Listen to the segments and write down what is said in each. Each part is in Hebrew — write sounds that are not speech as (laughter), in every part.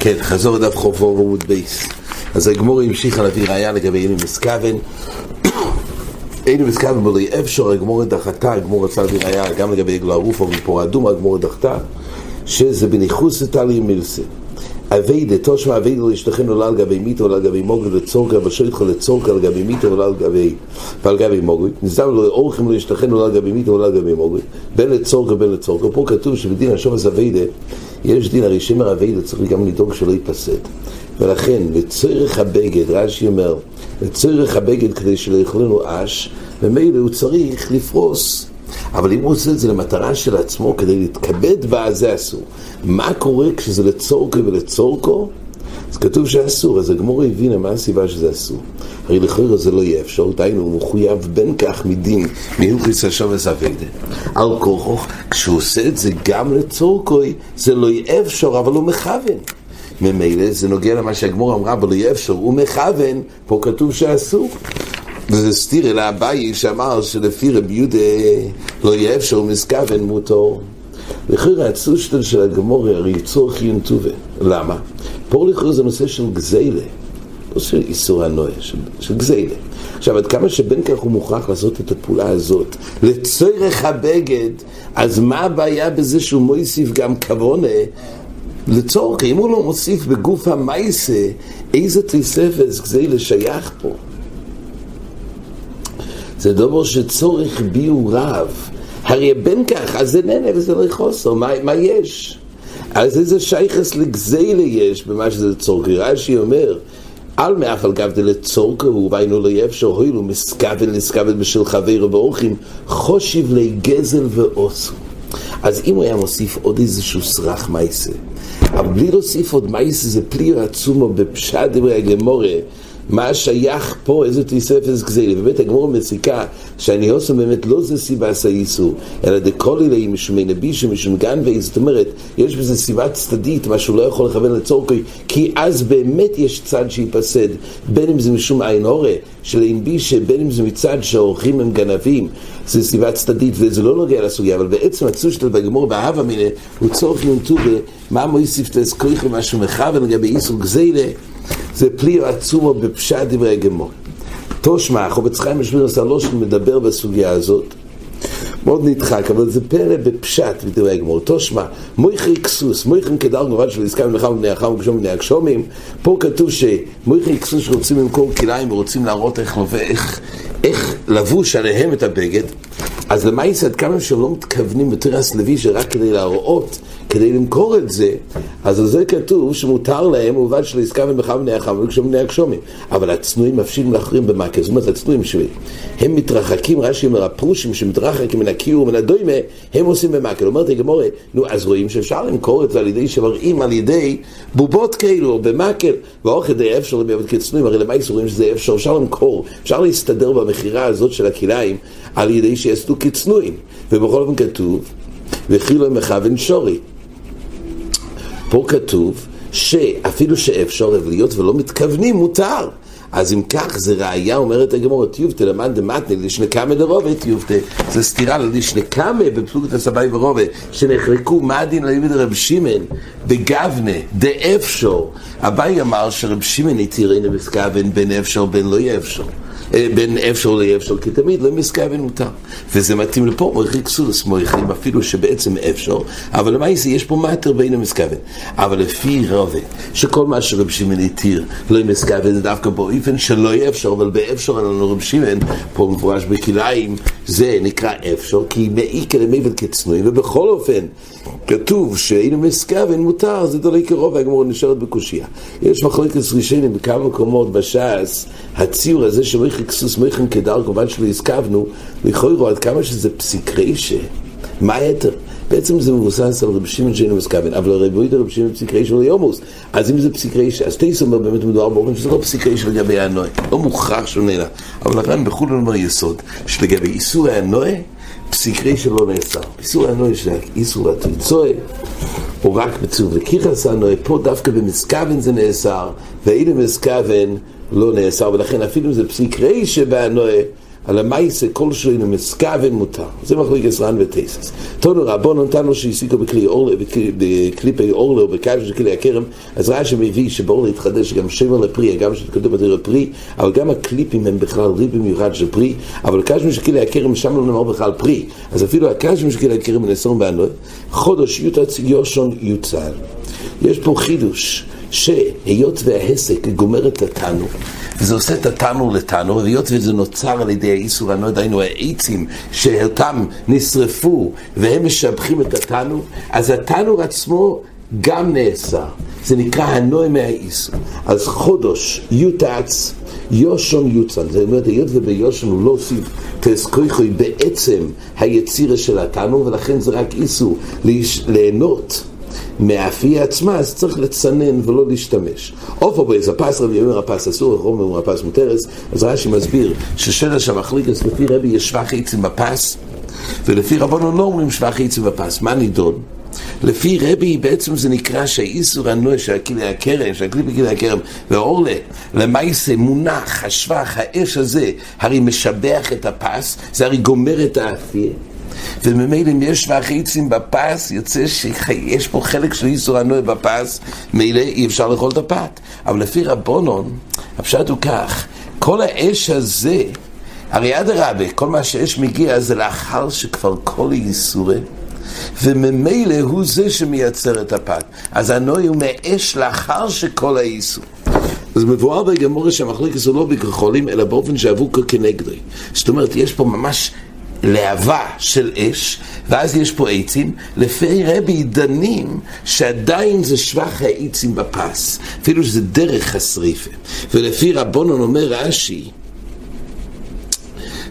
כן, חזור לדף חובו ועמוד בייס. אז הגמור המשיך להביא ראייה לגבי אילו מסכוון. (coughs) אילו מסכוון בלי אפשר, הגמור דחתה, הגמור רצה להביא ראייה גם לגבי עגלו ערוף או מפור אדום, הגמור דחתה, שזה בניחוס לטלי מילסה. אביידה, תושמע אביידה לא ישתכן עולה על גבי מיתו עולה על גבי מוגל לצורקה ושויתך לצורקה על גבי מיתו עולה על גבי ועל גבי מוגל. נזדם לו אורחים לא ישתכן עולה על גבי מיתו עולה על גבי מוגל. בין לצורקה בין לצורקה פה כתוב שבדין השובס אביידה יש דין הרי שמר אביידה צריך גם לדאוג שלא ייפסד. ולכן לצורך הבגד, רש"י אומר לצורך הבגד כדי שלא יכולנו אש ומילא הוא צריך לפרוס אבל אם הוא עושה את זה למטרה של עצמו כדי להתכבד בה, זה אסור. מה קורה כשזה לצורקו ולצורקו? אז כתוב שאסור, אז הגמור הבינה מה הסיבה שזה אסור. הרי לכאורה זה לא יהיה אפשר, דהיינו, הוא מחויב בין כך מדין, מהוכיס השובס אביידה. על כוחו, כשהוא עושה את זה גם לצורקוי, זה לא יהיה אפשר, אבל הוא מכוון. ממילא זה נוגע למה שהגמור אמרה, אבל לא יהיה אפשר, הוא מכוון, פה כתוב שאסור. וזה סתיר אל אביי שאמר שלפי רבי יהודה לא יהיה אפשר מסכוון מותו. לכאורה הצושטל של הגמורי הרי יצור חיון טובה. למה? פה לכאורה זה נושא של גזילה, לא של איסור הנועה, של, של גזילה. עכשיו, עד כמה שבין כך הוא מוכרח לעשות את הפעולה הזאת לצורך הבגד, אז מה הבעיה בזה שהוא מוסיף גם כוונה לצורך, אם הוא לא מוסיף בגוף המייסה, איזה תוספת גזילה שייך פה? זה דבר שצורך בי הוא רב. הרי בין כך, אז זה נהנה וזה לא חוסר, מה, מה יש? אז איזה שייכס לגזילה יש במה שזה צורך? רש"י אומר, על מאף על גב דלצורכו הוא והיינו לא אפשר הוילו מסכוון לסכוון בשל חברו באורחים חושיב לי גזל ועושו אז אם הוא היה מוסיף עוד איזשהו סרח מייסה אבל בלי להוסיף עוד מייסה זה פלי עצומו בפשט דברי הגמורה מה שייך פה, איזה תוספת גזילה. באמת הגמור מסיקה עושה באמת לא זה סיבה איסור, אלא דקולי לי משום נבישו, משום גנבי, זאת אומרת, יש בזה סיבה צדדית, מה שהוא לא יכול לכוון לצורכי, כי אז באמת יש צד שייפסד, בין אם זה משום עין הורה, של אינבישה, בין אם זה מצד שהאורחים הם גנבים, זה סיבה צדדית, וזה לא נוגע לסוגיה, אבל בעצם הצושטל והגמור באהבה מיני, הוא צורך נ"טו במה מויסיף תזכויך למשהו מכוון לגבי איסור גזילה. זה פלי עצומו בפשט דברי הגמור. תושמע, חובץ חיים משמיר סלושן מדבר בסוגיה הזאת, מאוד נדחק, אבל זה פרא בפשט בדברי הגמור. תושמע, מויכי כסוס, מויכי כדר גבד של עסקה מלאכה ובני החם וגשום ובני הגשומים, פה כתוב שמויכי כסוס שרוצים למכור כליים ורוצים להראות איך, איך, איך לבוש עליהם את הבגד, אז למעשה עד כמה שהם לא מתכוונים בתרס לוי שרק כדי להראות כדי למכור את זה, אז זה כתוב שמותר להם ובד של עסקה ומחר בני החם וכשהם בני הגשומים. אבל הצנועים מפשילים לאחרים במכה, זאת אומרת הצנועים שלי. הם מתרחקים, רש"י אומר, הפרושים שמתרחקים מן הקיור ומן הדוימה, הם עושים במכה. אומרת הגמורה, נו, אז רואים שאפשר למכור את זה על ידי שמראים על ידי בובות כאלו, או במקל, ואוכל די אפשר לביות כצנועים, הרי למעשה רואים שזה אפשר, אפשר למכור, אפשר להסתדר במכירה הזאת של הכליים על ידי שיעשו כצנועים. ובכל אופן כתוב, וכי לא מכוון שורי. פה כתוב שאפילו שאפשר להיות ולא מתכוונים, מותר. אז אם כך, זה ראייה, אומרת הגמור, טיובטה למאן דמתני לשנקמה דרובה, טיובטה, זה סתירה לשנקמה בפלוגת הסבי ורובה, שנחרקו, מה הדין לימד רב שמעון בגבנה, דאפשר. אביי אמר שרב שמעון התירנו בסכוון בין אפשר בין לא יהיה אפשר. בין אפשר לאפשר, כי תמיד לא מסכוון מותר. וזה מתאים לפה, מויכי כסולס מויכים, אפילו שבעצם אפשר, אבל למעשה יש פה מטר בין המסכוון. אבל לפי רבה, שכל מה שרב שמעון התיר לא מסכוון, זה דווקא באופן שלא יהיה אפשר, אבל באפשר לנו רב שמעון, פה מפורש בכליים, זה נקרא אפשר, כי מעיקר למבל כצנועים, ובכל אופן, כתוב שאין מסכוון מותר, זה דולי קרוב, והגמור נשארת בקושייה. יש מחלקת ראשונים בכמה מקומות בש"ס, הציור הזה מויכי כסוס מויכם כדר, כמובן שלא הסכבנו, לכאורה עד כמה שזה פסיק רישה, מה היתר? בעצם זה מבוסס על רבי שמעון שאינו מסכוון, אבל הרי בואי רבי שמעון פסיק רישה לא יומוס, אז אם זה פסיק רישה, אז טייס אומר באמת מדובר באופן שזה לא פסיק רישה לגבי הנועה, לא מוכרח שהוא נהנה, אבל הר"ן בחו"ל אומר יסוד, שלגבי איסור הנועה, פסיק רישה לא נאסר, איסור הנועה של איסור התריצועה, הוא רק מצוב לקיחס הנועה, פה דווקא במסכוון זה נאסר, ואילו מסכוון לא נאסר, ולכן אפילו אם זה פסיק רישה בהנועה, על המייסה כל שלנו מסקה ומותר. זה מחליק עזרן וטייסס. תונו רבון נתנו שהסיקו בכלי אורלה, בקליפי אורלה או בקייש של כלי הכרם, אז רש"י מביא שבאורלה התחדש גם שמר לפרי, גם שתקדום בתיר הפרי, אבל גם הקליפים הם בכלל ריבי מיוחד של פרי, אבל קייש של כלי הכרם שם לא נאמר בכלל פרי, אז אפילו הקייש של כלי הכרם נאסור בענוי, חודש יותץ יושון יוצל. יש פה חידוש. שהיות והעסק גומר את התנור, וזה עושה את התנור לתנור, והיות וזה נוצר על ידי האיסור הנועד, היינו העצים שאותם נשרפו והם משבחים את התנור, אז התנור עצמו גם נאסר. זה נקרא הנוי מהאיסור. אז חודש יותץ יושון יוצן, זאת אומרת, היות וביושון הוא לא הוסיף תסכויכוי בעצם היצירה של התנור, ולכן זה רק איסור ליהנות. מהאפייה עצמה, אז צריך לצנן ולא להשתמש. אופו באיזה פס רבי אומר הפס אסור, רחוב אומר הפס מותרס, אז רש"י מסביר ששלש המחליקס לפי רבי יש שבח עצים בפס, ולפי רבנו לא אומרים שבח עצים בפס. מה נידון? לפי רבי בעצם זה נקרא שהאיסור הנוי של הכלי הכרם, של הכלי בכלי הכרם, ואורלה, למעשה מונח, השבח, האש הזה, הרי משבח את הפס, זה הרי גומר את האפייה. וממילא אם יש מהחיצים בפס, יוצא שיש פה חלק של איסור הנוי בפס, מילא אי אפשר לאכול את הפת. אבל לפי רבונון, הפשט הוא כך, כל האש הזה, הרי אדרבה, כל מה שיש מגיע זה לאחר שכבר כל איסורי. וממילא הוא זה שמייצר את הפת. אז הנוי הוא מאש לאחר שכל האיסור. אז מבואר בגמורה שהמחלקת זה לא בכחולים, אלא באופן שאבוקה כנגדי. זאת אומרת, יש פה ממש להבה של אש, ואז יש פה עצים, לפי רבי דנים שעדיין זה שבח העצים בפס, אפילו שזה דרך השריפה. ולפי רבונון אומר רש"י,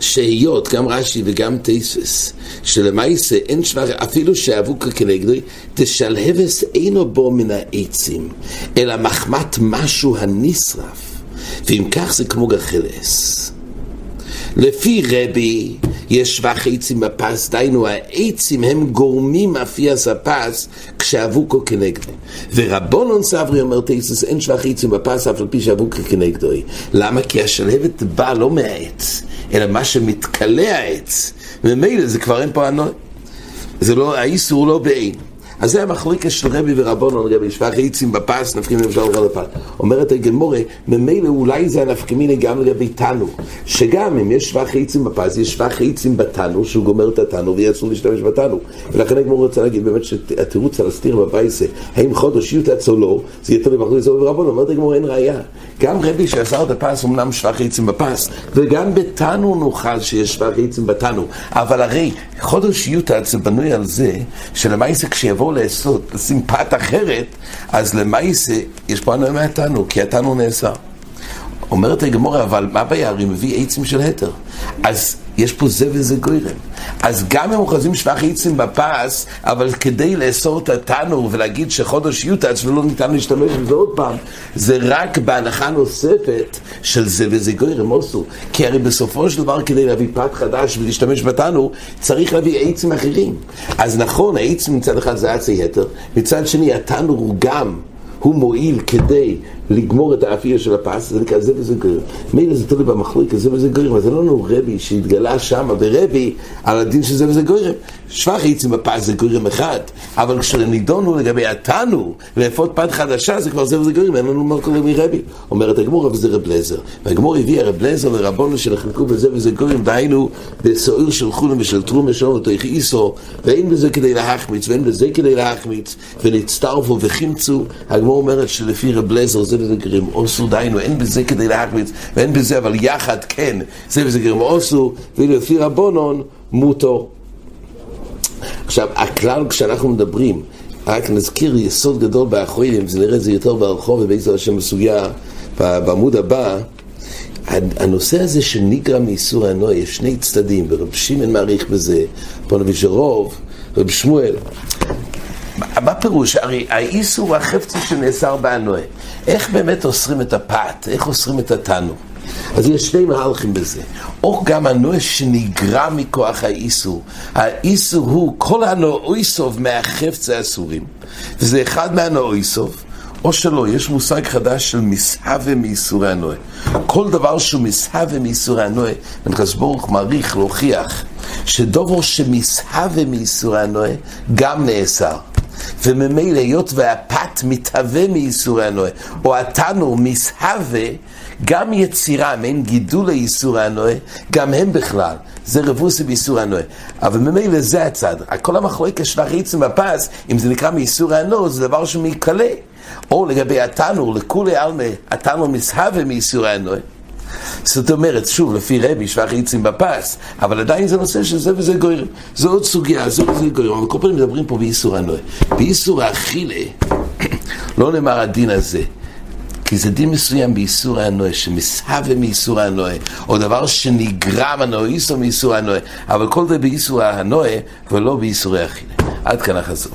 שהיות, גם רש"י וגם תספס, שלמעשה אין שבח, אפילו שאבוקה כנגדי, תשלהבס אינו בו מן העצים, אלא מחמת משהו הנשרף, ואם כך זה כמו גחלס. לפי רבי, יש שבח עצים בפס, דהיינו העצים הם גורמים אפיאס הפס כשאבוקו כנגדו. ורבונון סברי אומר תייסס, אין שבח עצים בפס אף על פי שאבוקו כנגדו. למה? כי השלהבת באה לא מהעץ, אלא מה שמתכלה העץ. וממילא זה כבר אין פה הנוי. זה לא, האיסור לא בעין. אז זה המחלוקת של רבי ורבונו לגבי שבח עצים בפס, נפקים למשל לכל הפס. אומרת הגמורה, ממילא אולי זה הנפקמיני גם לגבי תנו, שגם אם יש שבח עצים בפס, יש שבח עצים בתנו, שהוא גומר את התנו ויהיה אסור להשתמש בתנו. ולכן הגמורה רוצה להגיד באמת שהתירוץ על הסתיר בבייסה, האם חודש יותץ או לא, זה יהיה תלוי מחלוקת רבי ורבונו, אומרת הגמורה אין ראייה. גם רבי שאסר את הפס אמנם שבח עצים בפס, וגם בתנו נוכל שיש שבח עצים בתנו, אבל הרי חודש יותץ זה בנוי על זה שלמעשה כשיבואו לעשות, לשים פת אחרת, אז למעשה יש פה הנוי מהתנו, כי התנו נאסר. אומרת הגמורה, אבל מה הבעיה? הרי מביא עצים של התר. אז יש פה זה וזה גוירם. אז גם אם אוחזים שבח עצים בפס, אבל כדי לאסור את התנור ולהגיד שחודש יוטץ ולא ניתן להשתמש בזה עוד פעם, זה רק בהנחה נוספת של זה וזה גוירם אוסו. כי הרי בסופו של דבר כדי להביא פת חדש ולהשתמש בתנור, צריך להביא עצים אחרים. אז נכון, העצים מצד אחד זה עצי התר, מצד שני התנור הוא גם הוא מועיל כדי לגמור את האפייה של הפס, זה נקרא זה וזה גריר. מילא זה תלוי במחלוקת, זה וזה גריר, אבל זה לא לנו רבי שהתגלה שם ברבי על הדין של זה וזה גריר. שבח עצים בפס זה גריר אחד, אבל כשנידונו לגבי התנו לאפות פת חדשה זה כבר זה וזה גריר, אין לנו מה קורה מרבי. אומרת הגמור, אבל זה רב לזר. והגמור הביא הרב לזר לרבונו שנחלקו בזה וזה גריר, דהיינו בסוער של חולם ושל תרומה שלום אותו איסו, ואין בזה כדי להחמיץ, ואין בזה כדי להחמיץ, ונצטרפו וחימצו. הגמור אומרת שלפי רב לזר זה וזה גרים אוסו, דהיינו, אין בזה כדי להחמיץ, ואין בזה, אבל יחד כן, זה וזה גרים אוסו, ולפי רבונון מוטו. עכשיו, הכלל כשאנחנו מדברים, רק נזכיר יסוד גדול באחרונים, זה נראה את זה יותר ברחוב ובעזר השם בסוגיה בעמוד הבא, הנושא הזה של ניגרע מאיסור הנוי, יש שני צדדים, ורב שמעון מעריך בזה, פונוביץ' רוב, רב שמואל. מה פירוש? הרי האיסור הוא החפצי שנאסר באנוה. איך באמת אוסרים את הפת? איך אוסרים את התנו? אז יש שני מהלכים בזה. או גם הנועה שנגרע מכוח האיסור. האיסור הוא כל הנואיסוב מהחפץ האסורים. וזה אחד מהנואיסוב. או שלא, יש מושג חדש של מסהווה מייסורי הנועה. כל דבר שהוא מסהווה מייסורי הנועה, מנחס ברוך מעריך להוכיח שדובר שמסהווה מייסורי הנועה גם נאסר. וממילא היות והפת מתהווה מייסורי הנועה, או התנור מסהווה, גם יצירה, מעין גידול לייסורי הנועה, גם הם בכלל. זה רבוסי בייסור הנועה. אבל ממילא זה הצד. כל המחלוקת של החיצים בפס, אם זה נקרא מייסור הנועה, זה דבר שמתקלה. או לגבי התנור, לכולי עלמא, התנור מסהווה מייסור הנועה. זאת אומרת, שוב, לפי רבי, שבח יצים בפס, אבל עדיין זה נושא של זה וזה גוירים. זו עוד סוגיה, זו וזה גוירים. אבל כל פעם מדברים פה באיסור הנועה. באיסור האכילה, (clears throat) לא נאמר הדין הזה. כי זה דין מסוים באיסור הנועה, שמסהווה מאיסור הנועה, או דבר שנגרם הנועה, איסור מאיסור הנועה, אבל כל זה באיסור הנועה, ולא באיסורי אכילה. עד כאן החזור.